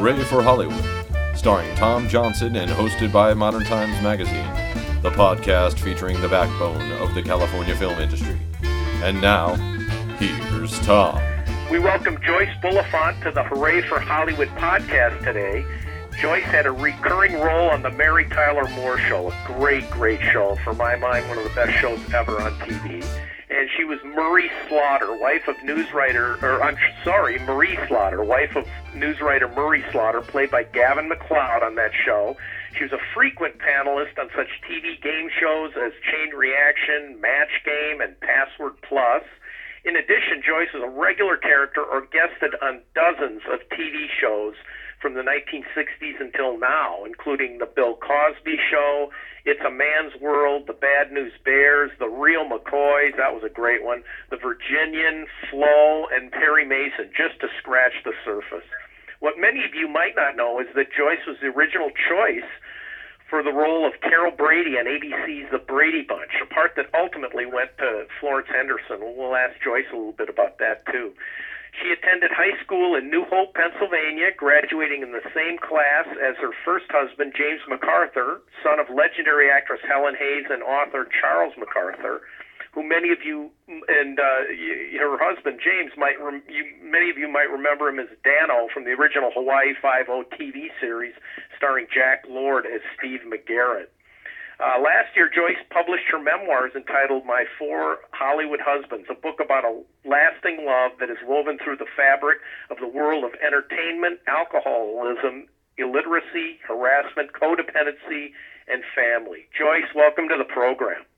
Hooray for Hollywood, starring Tom Johnson and hosted by Modern Times Magazine, the podcast featuring the backbone of the California film industry. And now, here's Tom. We welcome Joyce Bulifant to the Hooray for Hollywood podcast today. Joyce had a recurring role on the Mary Tyler Moore Show, a great, great show. For my mind, one of the best shows ever on TV. And she was Murray Slaughter, wife of news writer, or I'm sorry, Marie Slaughter, wife of news writer Murray Slaughter, played by Gavin MacLeod on that show. She was a frequent panelist on such TV game shows as Chain Reaction, Match Game, and Password Plus. In addition, Joyce was a regular character or guested on dozens of TV shows from the 1960s until now, including The Bill Cosby Show, It's a Man's World, The Bad News Bears, The Real McCoys, that was a great one, The Virginian, Flo, and Perry Mason, just to scratch the surface. What many of you might not know is that Joyce was the original choice for the role of Carol Brady on ABC's The Brady Bunch, a part that ultimately went to Florence Henderson. We'll ask Joyce a little bit about that too. She attended high school in New Hope, Pennsylvania, graduating in the same class as her first husband, James MacArthur, son of legendary actress Helen Hayes and author Charles MacArthur, who many of you and uh, her husband James might rem- you, many of you might remember him as Danno from the original Hawaii Five-O TV series, starring Jack Lord as Steve McGarrett. Uh, last year, Joyce published her memoirs entitled My Four Hollywood Husbands, a book about a lasting love that is woven through the fabric of the world of entertainment, alcoholism, illiteracy, harassment, codependency, and family. Joyce, welcome to the program.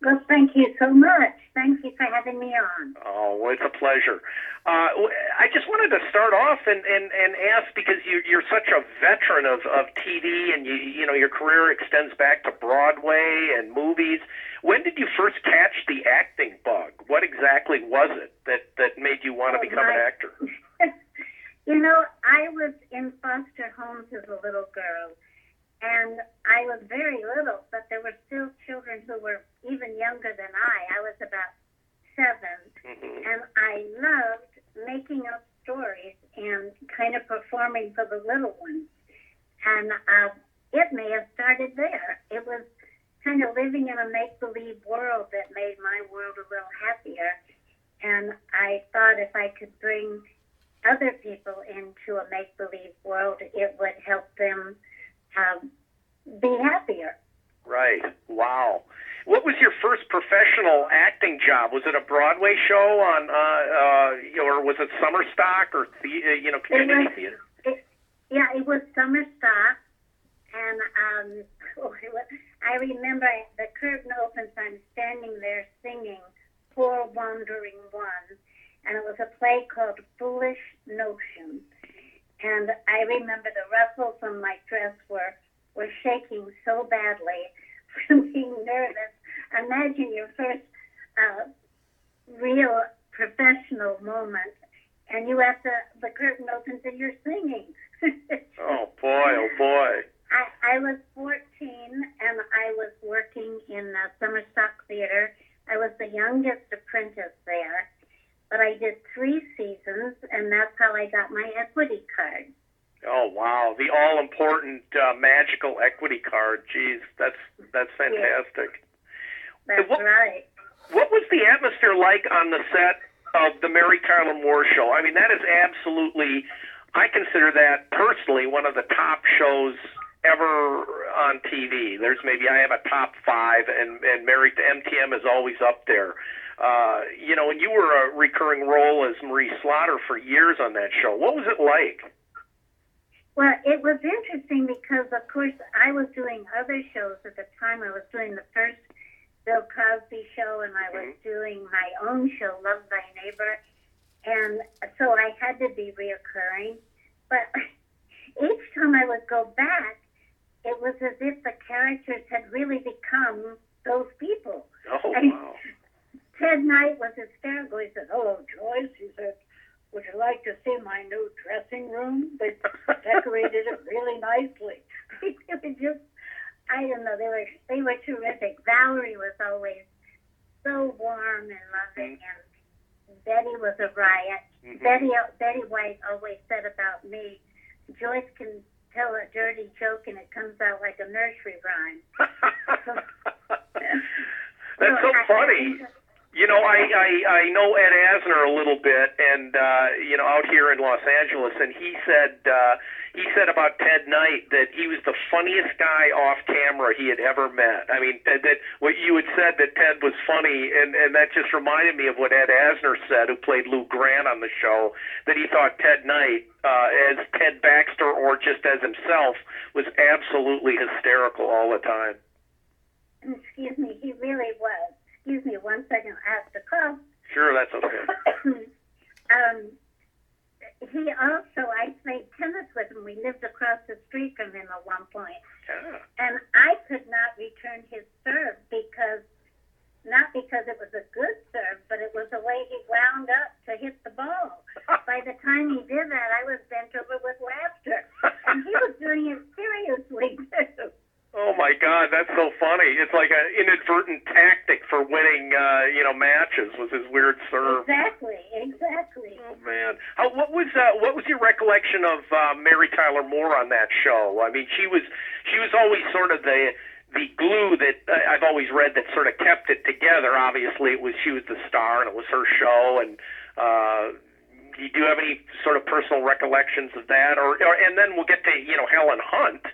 Well, thank you so much. Thank you for having me on. Oh, well, it's a pleasure. Uh, I just wanted to start off and, and, and ask because you, you're such a veteran of, of TV and you, you know your career extends back to Broadway and movies. When did you first catch the acting bug? What exactly was it that, that made you want to Oh, become an actor? You know, I was in foster homes as a little girl, and I was very little, but there were still children who were even younger than I. I was about 7 hmm and I loved making up stories and kind of performing for the little ones. And uh, it may have started there. It was kind of living in a make believe world that made my world a little happier. And I thought if I could bring other people into a make believe world, it would help them um, be happier. Right. Wow. What was your first professional acting job? Was it a Broadway show on, uh, uh, or was it summer stock or the, uh, you know community was- theater? Yeah, it was summer stock, and um, oh, it was, I remember the curtain opens. I'm standing there singing "Poor Wandering One," and it was a play called "Foolish Notion." And I remember the ruffles on my dress were were shaking so badly from being nervous. Imagine your first uh, real professional moment, and you have to the curtain opens and you're singing. Oh boy, oh boy. I, I was 14 and I was working in the Summer Stock Theater. I was the youngest apprentice there, but I did three seasons, and that's how I got my equity card. Oh wow, the all important uh, magical equity card. Jeez, that's that's fantastic. That's What- right. What was the atmosphere like on the set of the Mary Tyler Moore show? I mean, that is absolutely I consider that personally one of the top shows ever on TV. There's maybe I have a top 5 and and Mary MTM is always up there. Uh, you know, and you were a recurring role as Marie Slaughter for years on that show. What was it like? Well, it was interesting because, of course, I was doing other shows at the time. I was doing the first Bill Cosby show, and I was doing my own show, Love Thy Neighbor. And so I had to be reoccurring. But each time I would go back, it was as if the characters had really become those people. Oh I- wow. Ted Knight was hysterical. He said, "Oh, Joyce," he said, "would you like to see my new dressing room? They decorated it really nicely." it was just, I don't know. They were they were terrific. Valerie was always so warm and loving, and Betty was a riot. Mhm. Betty Betty White always said about me, Joyce can tell a dirty joke and it comes out like a nursery rhyme. That's so funny. You know, I, I I know Ed Asner a little bit, and uh, you know, out here in Los Angeles, and he said uh, he said about Ted Knight that he was the funniest guy off camera he had ever met. I mean, that, that what you had said that Ted was funny, and and that just reminded me of what Ed Asner said, who played Lou Grant on the show, that he thought Ted Knight, uh, as Ted Baxter or just as himself, was absolutely hysterical all the time. Excuse me, he really was. Excuse me one second, I have to cough. Sure, that's okay. um, he also, I played tennis with him. We lived across the street from him at one point. Yeah. And I could not return his serve because, not because it was a good serve, but it was the way he wound up to hit the ball. By the time he did that, I was bent over with laughter. And he was doing it seriously, too. Oh my God, that's so funny! It's like an inadvertent tactic for winning, uh, you know, matches with his weird serve. Exactly, exactly. Oh man, How, what was uh, what was your recollection of uh, Mary Tyler Moore on that show? I mean, she was she was always sort of the the glue that uh, I've always read that sort of kept it together. Obviously, it was she was the star and it was her show. And uh, do you have any sort of personal recollections of that? Or, or and then we'll get to you know Helen Hunt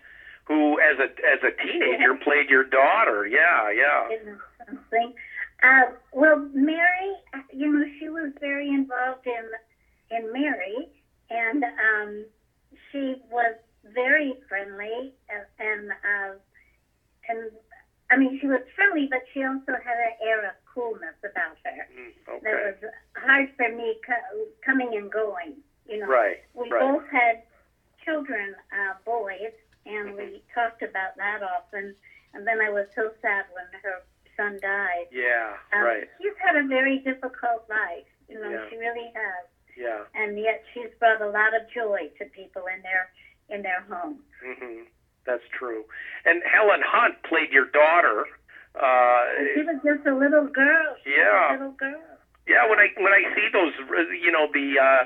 who as a as a teenager played your daughter. Yeah, yeah. Something. Uh, well, Mary, you know, she was very involved in in Mary, and um, she was very friendly, and and, uh, and I mean, she was friendly, but she also had an air of coolness about her Mm, okay. that was hard for me co- coming and going. You know, Right, we right. both had children, uh, boys, and we talked about that often. And then I was so sad when her son died. Yeah, Um, right. She's had a very difficult life. You know, Yeah. she really has. Yeah. And yet she's brought a lot of joy to people in their in their homes. hmm That's true. And Helen Hunt played your daughter. Uh, And she was just a little girl. She Yeah. a little girl. yeah, when I when I see those, you know, the uh,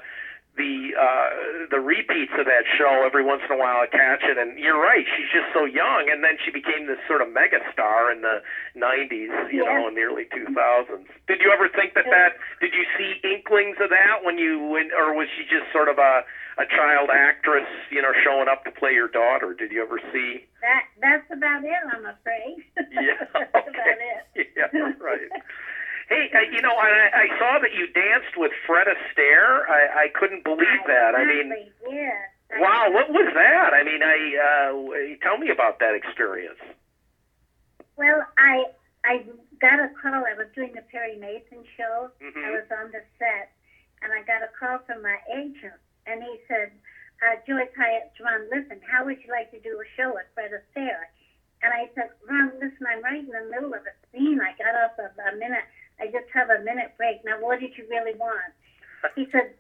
the uh, the repeats of that show every once in a while, I catch it, and you're right. She's just so young, and then she became this sort of mega star in the '90s, you know, in the early 2000s. Did you ever think that that? Did you see inklings of that when you when, or was she just sort of a a child actress, you know, showing up to play your daughter? Did you ever see? That that's about it, I'm afraid. Yeah. that's okay. about it. Yeah. Right. Hey, uh, you know, I, I saw that you danced with Fred Astaire. I, I couldn't believe that. I mean. I- wow, what was that? I mean, I uh, tell me about that experience. Well, I I got a call. I was doing the Perry Mason show. Mhm. I was on the set, and I got a call from my agent, and he said, uh, "Joyce Hyatt, Ron, listen, how would you like to do a show with Fred Astaire?" And I said, "Ron, listen, I'm right in the middle of a scene. I got off a, a minute. I just have a minute break. Now, what did you really want?" He said,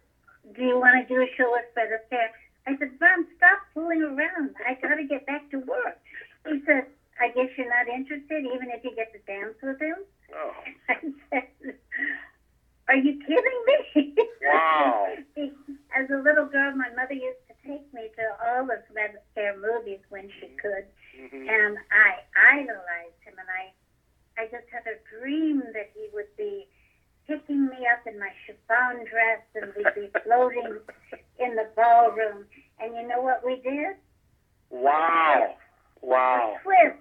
"Do you want to do a show with Fred Astaire?" I said, "Ron, stop fooling around. I got to get back to work." He said, "I guess you're not interested, even if you get to dance with him." Oh, I said, "Are you kidding me?" Wow. As a little girl, my mother used to take me to all the Fred Astaire movies when she could, hmm and I idolized him, and I, I just had a dream that he would be picking me up in my chiffon dress, and we'd be floating in the ballroom. And you know what we did? wow, wow. Twist.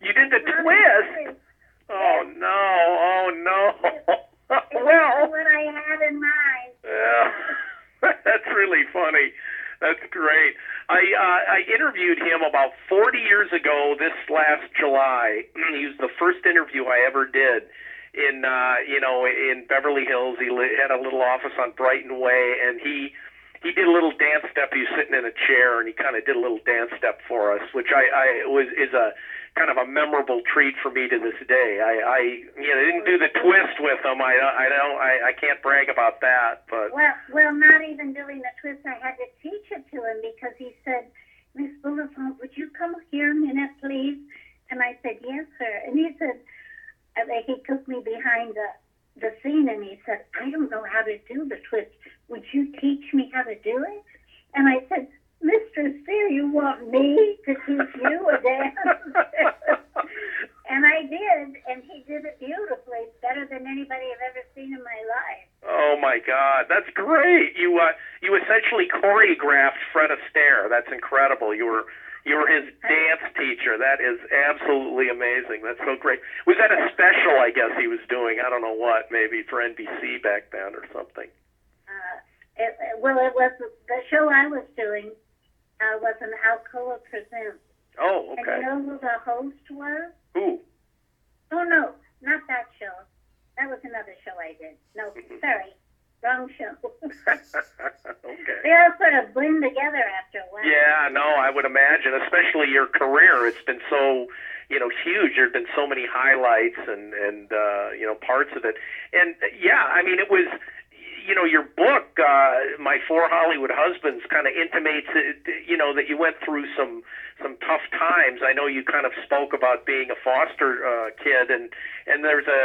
You did the Ron, twist. Oh no! Oh no! It well, what I had in mind. Yeah, that's really funny. That's great. I uh, I interviewed him about 40 years ago this last July. he was the first interview I ever did in uh, you know in Beverly Hills. He li- had a little office on Brighton Way, and he he did a little dance step. He was sitting in a chair, and he kind of did a little dance step for us, which I, I was is a kind of a memorable treat for me to this day. I, I you know didn't do the twist with him. I I don't I, I can't brag about that, but Well, well, not even doing the twist. I had to to him because he said, Miss Bulifant, would you come here a minute, please? And I said, yes, sir. And he said, and then he took me behind the, the scene and he said, I don't know how to do the twist. Would you teach me how to do it? And I said, Mr. Astaire, you want me to teach you a dance? and I did, and he did it beautifully, better than anybody I've ever seen in my life. Oh my God, that's great! You uh, you essentially choreographed Fred Astaire. That's incredible. You were you were his dance teacher. That is absolutely amazing. That's so great. Was that a special? I guess he was doing. I don't know what, maybe for NBC back then or something. Uh, it, well, it was the show I was doing uh, was an Alcoa Presents. Oh, And okay. you know who the host was? Who? Oh no, not that show. That was another show I did. No, sorry, wrong show. okay. they all sort of blend together after a while. Yeah, no, I would imagine, especially your career. It's been so, you know, huge. There've been so many highlights and and uh, you know parts of it. And yeah, I mean, it was, you know, your book, uh, my four Hollywood husbands, kind of intimates, it, you know, that you went through some some tough times. I know you kind of spoke about being a foster uh, kid, and and there's a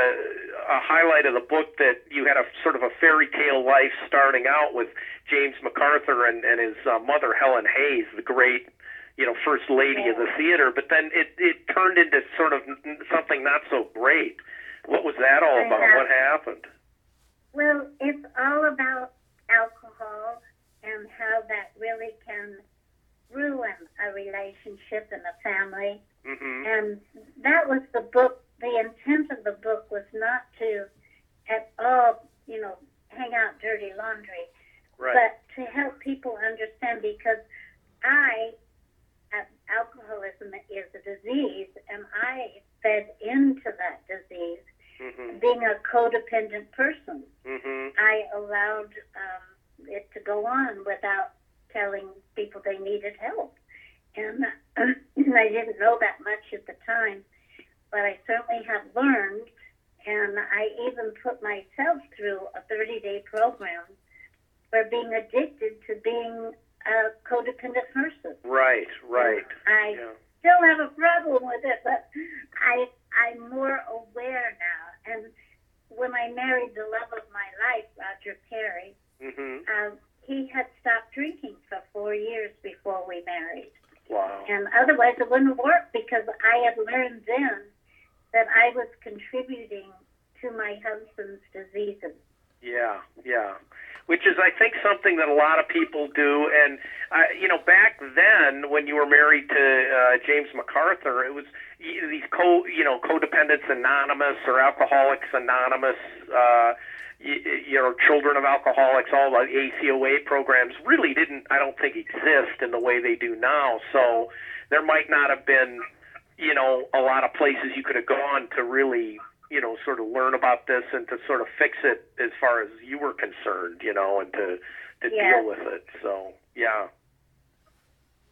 a highlight of the book that you had a sort of a fairy tale life starting out with James MacArthur and and his uh, mother Helen Hayes, the great you know first lady of the theater. But then it it turned into sort of something not so great. What was that all about? Yeah. What happened? Well, it's all about alcohol and how that really can ruin a relationship and a family. hmm And that was the book. The intent of the book was not to, at all, you know, hang out dirty laundry, Right. but to help people understand because I, uh, alcoholism is a disease, and I fed into that disease, hmm being a codependent person. hmm I allowed um, it to go on without telling people they needed help. And I didn't know that much at the time, but I certainly have learned. And I even put myself through a 30 day program for being addicted to being a codependent person. Right. Right. I Yeah. still have a problem with it, but I I'm more aware now. And when I married the love of my life, Roger Perry, hmm um, he had stopped drinking for four years before we married, Wow. and otherwise it wouldn't work because I had learned then that I was contributing to my husband's diseases. Yeah, yeah. Which is, I think, something that a lot of people do. And, uh, you know, back then when you were married to uh, James MacArthur, it was these co, you know, Codependents Anonymous or Alcoholics Anonymous, uh, you, you know, Children of Alcoholics, all the ACOA programs really didn't, I don't think, exist in the way they do now. So there might not have been, you know, a lot of places you could have gone to really you know, sort of learn about this and to sort of fix it as far as you were concerned, you know, and to to Yeah. deal with it. So yeah,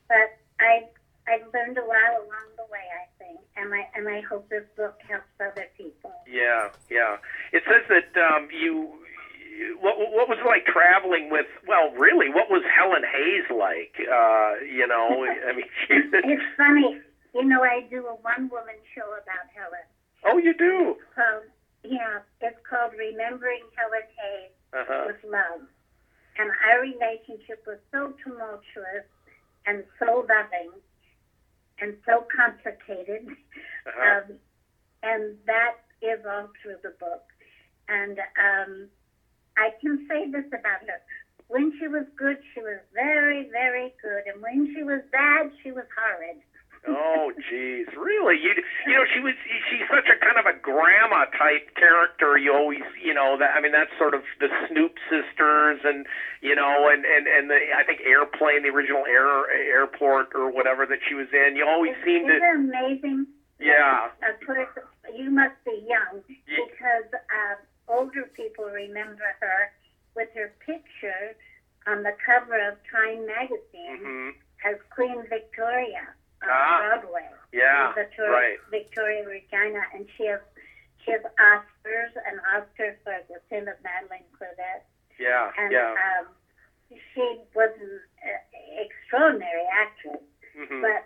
But I I've learned a lot along the way, I think, and I and I hope this book helps other people. yeah, yeah. It says that um, you. What, what was it like traveling with? Well, really, what was Helen Hayes like? Uh, you know, I mean, she, It's funny, you know, I do a one woman show about Helen. oh, you do. called yeah, it's called Remembering Helen Hayes Uh-huh. with Love. And our relationship was so tumultuous and so loving and so complicated. Uh-huh. Um, and that is all through the book. And um, I can say this about her. When she was good, she was very, very good. And when she was bad, she was horrid. Oh, jeez, really? You you know she was she's such a kind of a grandma type character. You always you know that I mean that's sort of the Snoop sisters and you know and and and the I think Airplane, the original Air Airport or whatever that she was in. You always seem Isn't to it amazing? yeah A person, you must be young Ye- because uh, older people remember her with her picture on the cover of Time magazine hmm Queen Victoria on Ah, Broadway. yeah Victoria, right Victoria Regina, and she has she has Oscars, an Oscar for The Sin of Madelon Claudet, yeah and yeah um, she was an uh, extraordinary actress. hmm But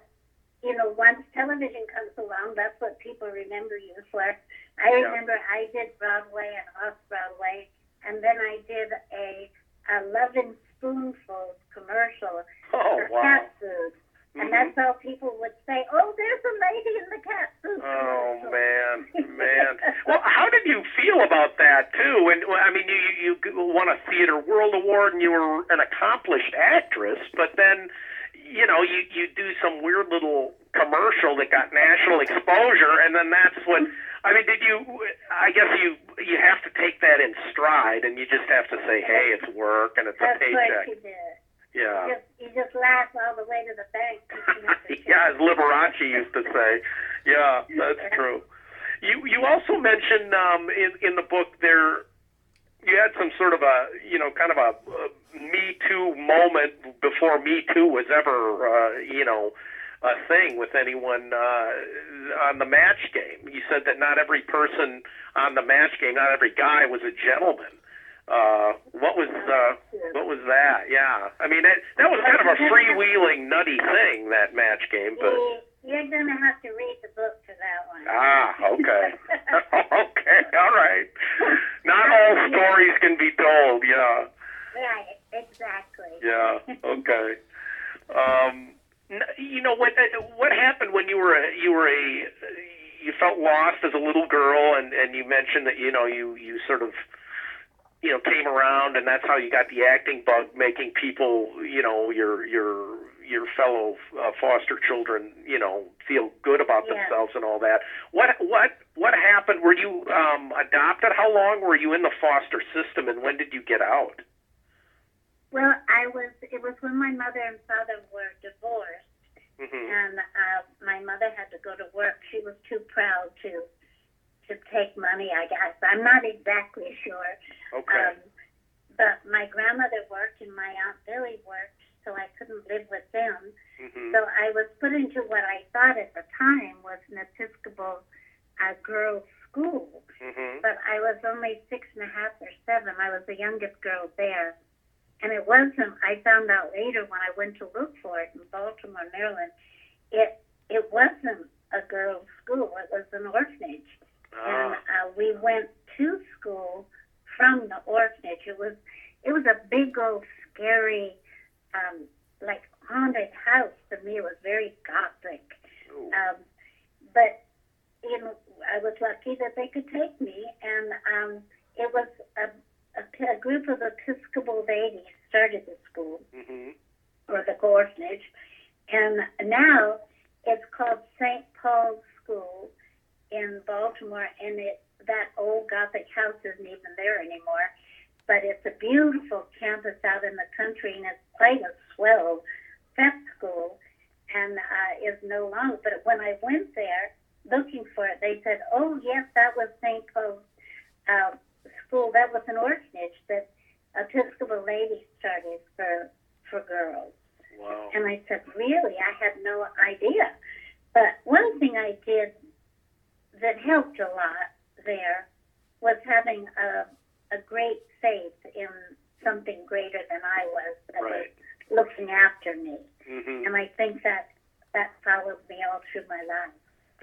you know, once television comes along, that's what people remember you for. I Yeah. remember I did Broadway and off Broadway, and then I did a a Lovin' spoonfuls commercial oh, for wow. cat food. Mm-hmm. And that's how people would say, "Oh, there's a lady in the cat food." Oh man, man. well, how did you feel about that too? And I mean, you you won a Theater World Award, and you were an accomplished actress. But then, you know, you you do some weird little commercial that got national exposure, and then that's what mm-hmm. I mean, did you? I guess you you have to take that in stride, and you just have to say, "Hey, it's work, and it's That's a what paycheck." you did. Yeah. You just, you just laugh all the way to the bank. picking up the yeah, as Liberace used to say. Yeah, that's true. You you also mentioned um, in in the book there you had some sort of a you know kind of a, uh Me Too moment before Me Too was ever uh, you know a thing with anyone uh, on the match game. You said that not every person on the match game, not every guy was a gentleman. Uh, what was uh, what was that? Yeah, I mean that that was kind of a freewheeling, nutty thing that match game, but. You- You're to have to read the book for that one. Ah, okay. okay, all right. Not all stories can be told, yeah. right, exactly. Yeah, okay. Um, you know what uh, what happened when you were a, you were a you felt lost as a little girl and and you mentioned that you know you you sort of you know came around and that's how you got the acting bug making people you know your your your fellow uh, foster children you know feel good about Yeah. themselves and all that. What what what happened? Were you um adopted? How long were you in the foster system and when did you get out Well, I was. It was when my mother and father were divorced, mhm and uh, my mother had to go to work. She was too proud to to take money. I guess I'm not exactly sure. okay Um, but my grandmother worked and my aunt Billy worked, so I couldn't live with them. mhm So I was put into what I thought at the time was an Episcopal uh, girls' school. mhm but I was only six and a half or seven. I was the youngest girl there. And it wasn't, I found out later when I went to look for it in Baltimore, Maryland, it, it wasn't a girls' school. It was an orphanage. And ah, uh, we went to school from the orphanage. It was, it was a big old scary, um, like haunted house to me. It was very gothic. ooh. Um, but you know, I was lucky that they could take me, and um, it was a, a, a group of Episcopal ladies started the school mhm or the orphanage, and now it's called St. Paul's School in Baltimore, and it that old Gothic house isn't even there anymore. But it's a beautiful campus out in the country, and it's quite a swell prep school, and uh, is no longer. But when I went there looking for it, they said, "Oh yes, that was St. Paul's uh, school. That was an orphanage that Episcopal ladies started for for girls." wow And I said, Really? I had no idea. But one thing I did that helped a lot there was having a, a great faith in something greater than I was that right was looking after me. mhm And I think that that followed me all through my life.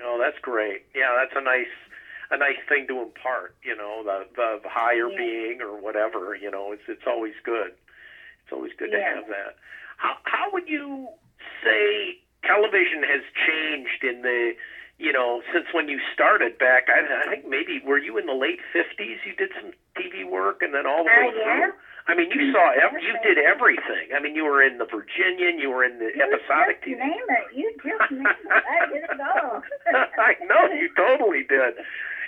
Oh, that's great. Yeah, that's a nice a nice thing to impart, you know, the the higher Yeah. being or whatever, you know, it's it's always good. It's always good to have that. How how would you say television has changed in the you know, since when you started back, I, I think maybe were you in the late fifties? You did some TV work, and then all the Uh, way yeah. through. I mean, you saw ev- you did everything. I mean, you were in the Virginian, you were in the episodic you TV. name it. You just name it. I did it all. I know you totally did.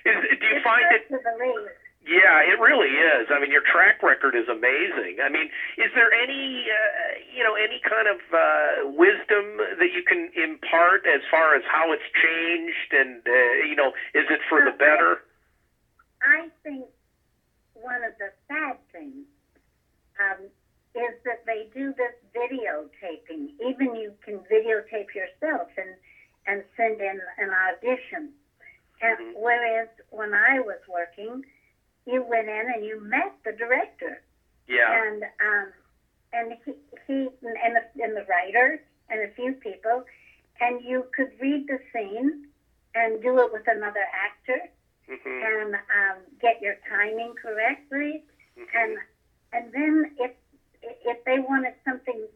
Is do you It's find it? to believe. Yeah, it really is. I mean, your track record is amazing. I mean, is there any, uh, you know, any kind of uh, wisdom that you can impart as far as how it's changed, and uh, you know, is it for the better? I think one of the sad things um, is that they do this videotaping. Even you can videotape yourself and and send in an audition. And Mhm. whereas when I was working, you went in and you met the director, Yeah. and um, and he, he and the, and the writer and a few people, and you could read the scene and do it with another actor hmm and um, get your timing correctly. hmm And and then if if they wanted something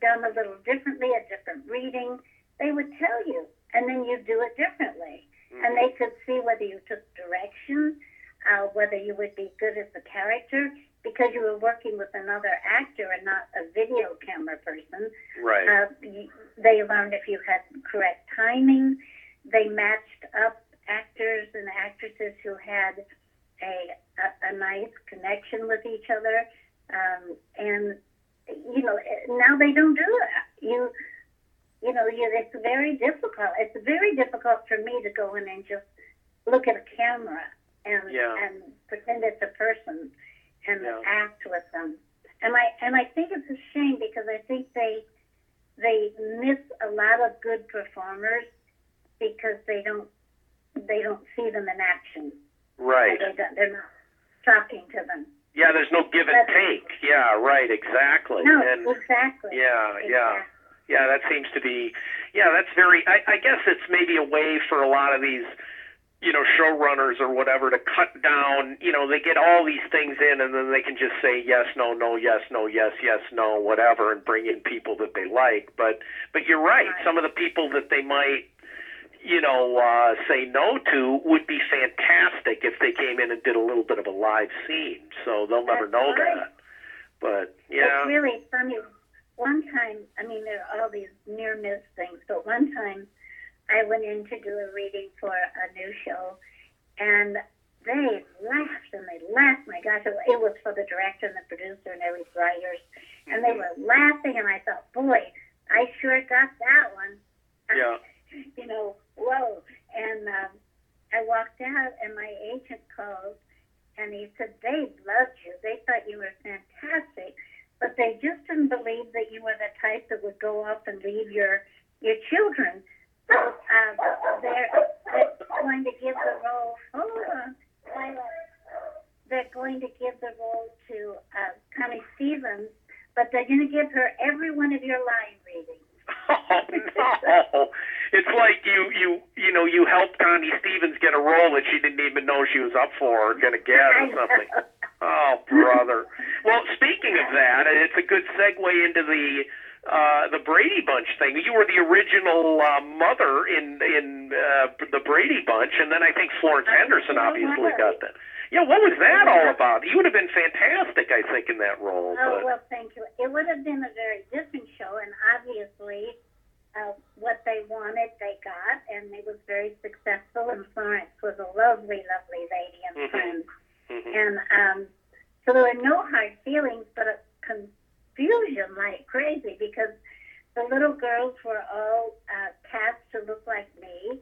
done a little differently, a different reading, they would tell you, and then you do it differently. And they could see whether you took direction, uh, whether you would be good as as the character because you were working with another actor and not a video camera person. Right. Uh, they learned if you had correct timing. They matched up actors and actresses who had a, a, a nice connection with each other. Um, and, you know, now they don't do that. You, you know, you, it's very difficult. It's very difficult for me to go in and just look at a camera and Yeah. and pretend it's a person and Yeah. act with them. And I and I think it's a shame because I think they they miss a lot of good performers because they don't they don't see them in action. Right. They don't, they're not talking to them. Yeah, there's no give and take. Yeah, right, exactly. No, and exactly. yeah, yeah. Exactly. Yeah, that seems to be. Yeah, that's very. I, I guess it's maybe a way for a lot of these, you know, showrunners or whatever to cut down. You know, they get all these things in, and then they can just say yes, no, no, yes, no, yes, yes, no, whatever, and bring in people that they like. But but you're right. Right. Some of the people that they might, you know, uh, say no to would be fantastic if they came in and did a little bit of a live scene. So they'll never That's know right. that. But yeah. It's really funny. One time, I mean, there are all these near miss things, but one time I went in to do a reading for a new show, and they laughed and they laughed. My gosh, it, was for the director and the producer and every writers, and they were laughing, and I thought, boy, I sure got that one. Yeah. you know, whoa. And um, I walked out, and my agent called, and he said, they loved you. They thought you were fantastic, but they just didn't believe that you were the type that would go off and leave your your children. So um, they're, they're going to give the role. Hold Lila. They're going to give the role to uh, Connie Stevens, but they're going to give her every one of your line readings. Oh no! It's like you you you know you helped Connie Stevens get a role that she didn't even know she was up for or gonna get or something. Oh brother! Well, speaking of that, it's a good segue into the uh, the Brady Bunch thing. You were the original uh, mother in in uh, the Brady Bunch, and then I think Florence Henderson obviously got that. Yeah, what was that all about? You would have been fantastic, I think, in that role. Oh, But well, thank you. It would have been a very different show, and obviously, uh, what they wanted, they got, and it was very successful. And Florence was a lovely, lovely lady and Mhm. friend. Mhm. And um, so there were no hard feelings, but a confusion like crazy because the little girls were all uh, cast to look like me.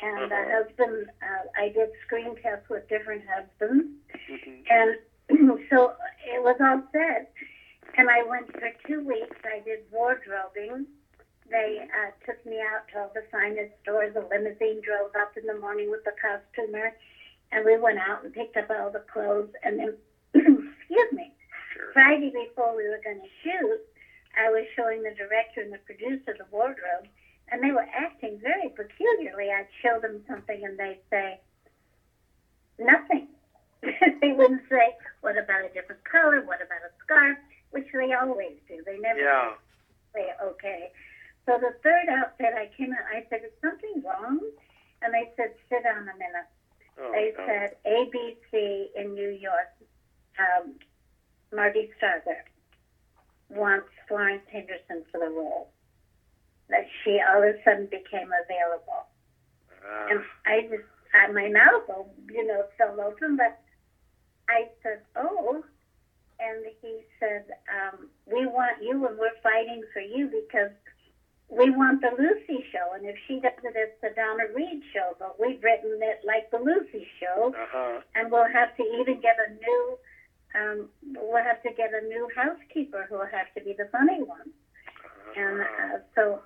And the Uh-huh. husband, uh, I did screen tests with different husbands. Mhm. And so it was all set. And I went for two weeks. I did wardrobing. They uh, took me out to all the finest stores. The limousine drove up in the morning with the costumer, And we went out and picked up all the clothes. And then, excuse me, Sure. Friday before we were going to shoot, I was showing the director and the producer the wardrobe. And they were acting very peculiarly. I'd show them something and they'd say, nothing. they wouldn't say, what about a different color? What about a scarf? Which they always do. They never Yeah. say, okay. So the third outfit, I came out, I said, is something wrong? And they said, sit down a minute. Oh, They no. said, ABC in New York, um, Marty Starger wants Florence Henderson for the role. That she all of a sudden became available. Ah. And I just, uh, my mouth, you know, fell open, but I said, oh. And he said, um, we want you and we're fighting for you because we want the Lucy show. And if she does it, it's the Donna Reed show. But we've written it like the Lucy show. Uh-huh. And we'll have to even get a new, um, we'll have to get a new housekeeper who will have to be the funny one. And uh, so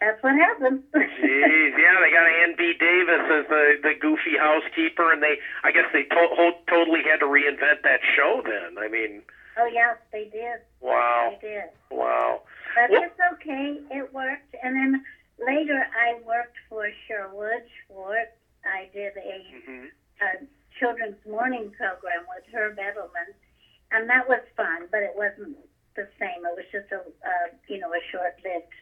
that's what happened. Jeez, yeah, they got Ann B. Davis as the the goofy housekeeper, and they, I guess they to- ho- totally had to reinvent that show. Then, I mean, oh, yes, they did. wow, They did. wow, But Well- it's okay. It worked. And then later I worked for Sherwood Schwartz. I did a, hmm a children's morning program with Herb Edelman. And that was fun, but it wasn't the same. It was just a, uh, you know, a short-lived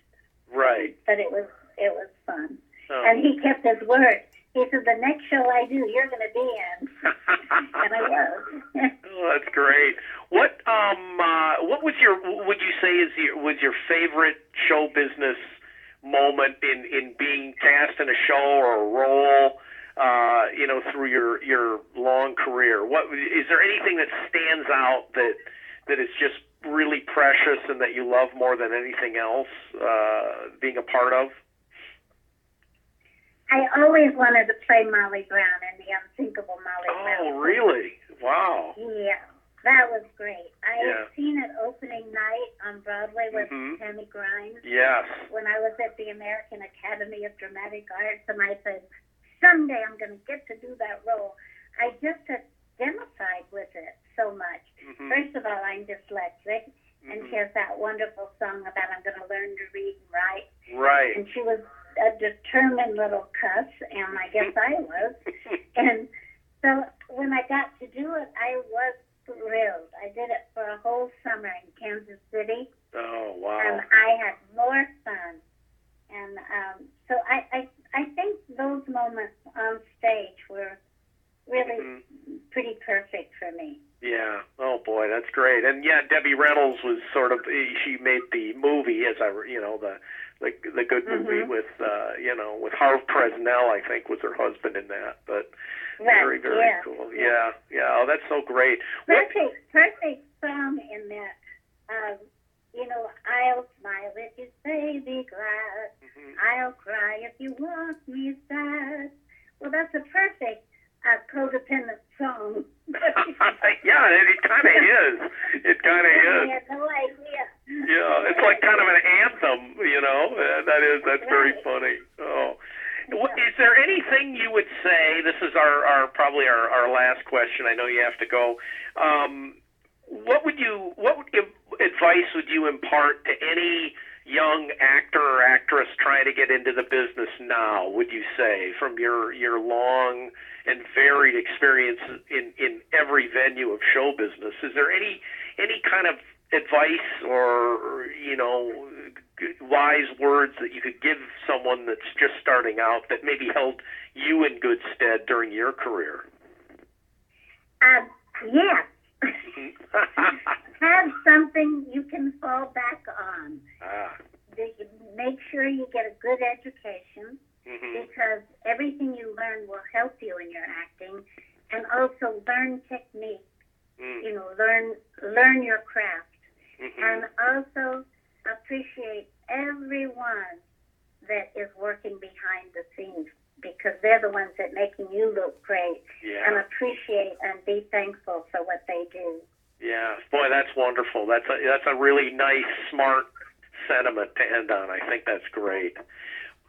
right. but it was it was fun. Oh. And he kept his word. He said, the next show I do, you're going to be in. and I was. oh, that's great. What um uh, what was your would you say is your was your favorite show business moment in in being cast in a show or a role? Uh, you know, through your your long career, what is there anything that stands out that that is just really precious and that you love more than anything else uh, being a part of? I always wanted to play Molly Brown in the unsinkable Molly oh, Brown. Oh, really? Wow. Yeah, that was great. I Yeah. had seen it opening night on Broadway with Mhm. Tammy Grimes Yes. when I was at the American Academy of Dramatic Arts, and I said, someday I'm going to get to do that role. I just identified with it so much. hmm First of all, I'm dyslexic, and Mhm. she has that wonderful song about I'm going to learn to read and write. Right. And she was a determined little cuss, and I guess I was. And so when I got to do it, I was thrilled. I did it for a whole summer in Kansas City, oh, wow. and I had more fun. And um, so I, I, I think those moments on stage were really Mhm. pretty perfect for me. Yeah. Oh boy, that's great. And yeah, Debbie Reynolds was sort of she made the movie as I you know the the the good movie Mhm. with uh you know with Harve Presnell I think was her husband in that. But Right, very very yeah. cool. Yeah. Yeah. Oh, that's so great. What, Perfect, perfect song in that. Um, you know, I'll smile if you say be glad. Mhm. I'll cry if you want me sad. Well, that's a perfect uh, codependent song. yeah, it, it kind of is. It kind of I is. had no idea. Yeah, it's like kind of an anthem, you know. Uh, that is that's very Right. funny. Oh, What- is there anything you would say? This is our, our probably our, our last question. I know you have to go. Um, what would you what would, advice would you impart to any young actor or actress trying to get into the business now? Would you say from your your long and varied experience in in every venue of show business? Is there any any kind of advice or you know wise words that you could give someone that's just starting out that maybe held you in good stead during your career? Um, yes. Have something you can fall back on. ah. Make sure you get a good education. hmm because everything you learn will help you in your acting and also learn technique mm you know learn learn your craft hmm and also appreciate everyone that is working behind the scenes because they're the ones that making you look great and appreciate and be thankful for what they do Yeah. Boy, that's wonderful. That's a that's a really nice, smart sentiment to end on. I think that's great.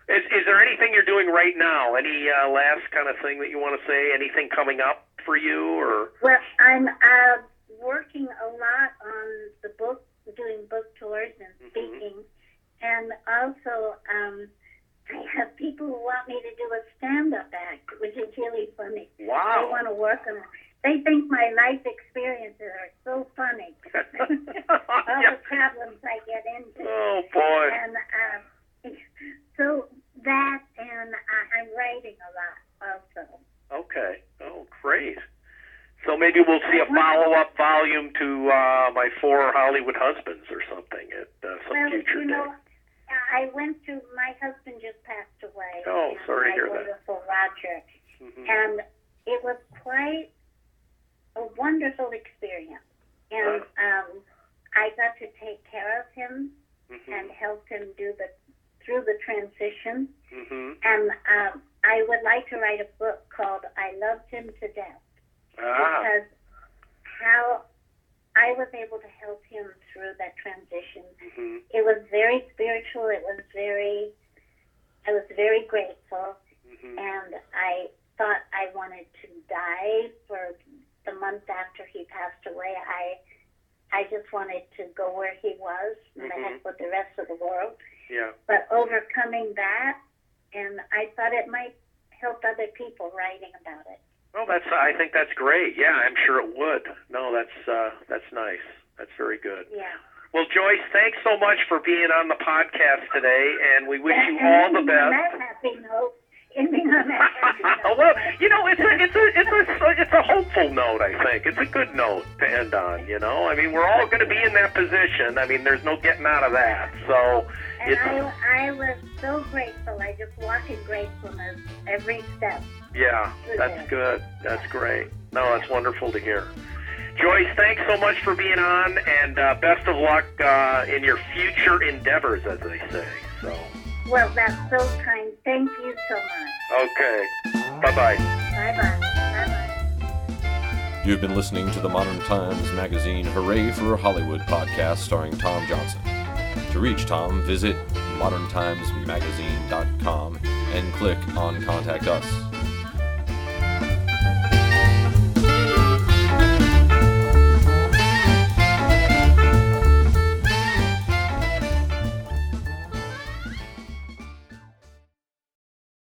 Is is there anything you're doing right now? Any uh, last kind of thing that you want to say? Anything coming up for you or? well i'm uh, working a lot on the book doing book tours and Mhm. speaking and also um I have people who want me to do a stand-up act, which is really funny. They Wow. want to work on. They think my life experiences are so funny. All the problems I get into. Oh boy. And um, so that, and I, I'm writing a lot also. Okay. Oh, great. So maybe we'll see a follow-up volume to uh, my four Hollywood husbands or something at uh, some well, future you know, day. I went to my husband just passed away. Oh, sorry to hear that. Roger. Mhm. and it was quite a wonderful experience. And um, I got to take care of him Mhm. and help him do the through the transition. Mhm. And um, I would like to write a book called "I Loved Him to Death" Ah. because how I was able to help him through that transition. Mhm. It was very spiritual. It was very. I was very grateful Mhm. and I thought I wanted to die for the month after he passed away. I I just wanted to go where he was and the Mhm. heck with the rest of the world. Yeah. But overcoming that, and I thought it might help other people writing about it. Well, that's. I think that's great. Yeah, I'm sure it would. No, that's uh, that's nice. That's very good. Yeah. Well, Joyce, thanks so much for being on the podcast today, and we wish you all the on best. that happy note, ending on that. well, you know, it's a it's a it's a hopeful note. I think it's a good note to end on. You know, I mean, we're all going to be in that position. I mean, there's no getting out of that. So And it's I, I was so grateful. I just walk in gratefulness every step. yeah, that's good. That's great. No, that's wonderful to hear. Joyce, thanks so much for being on, and uh, best of luck uh, in your future endeavors, as they say. So, Well, that's so kind. Thank you so much. okay, bye bye. Bye bye. Bye bye. You've been listening to the Modern Times Magazine Hooray for Hollywood podcast starring Tom Johnson. To reach Tom, visit moderntimesmagazine.com and click on Contact Us.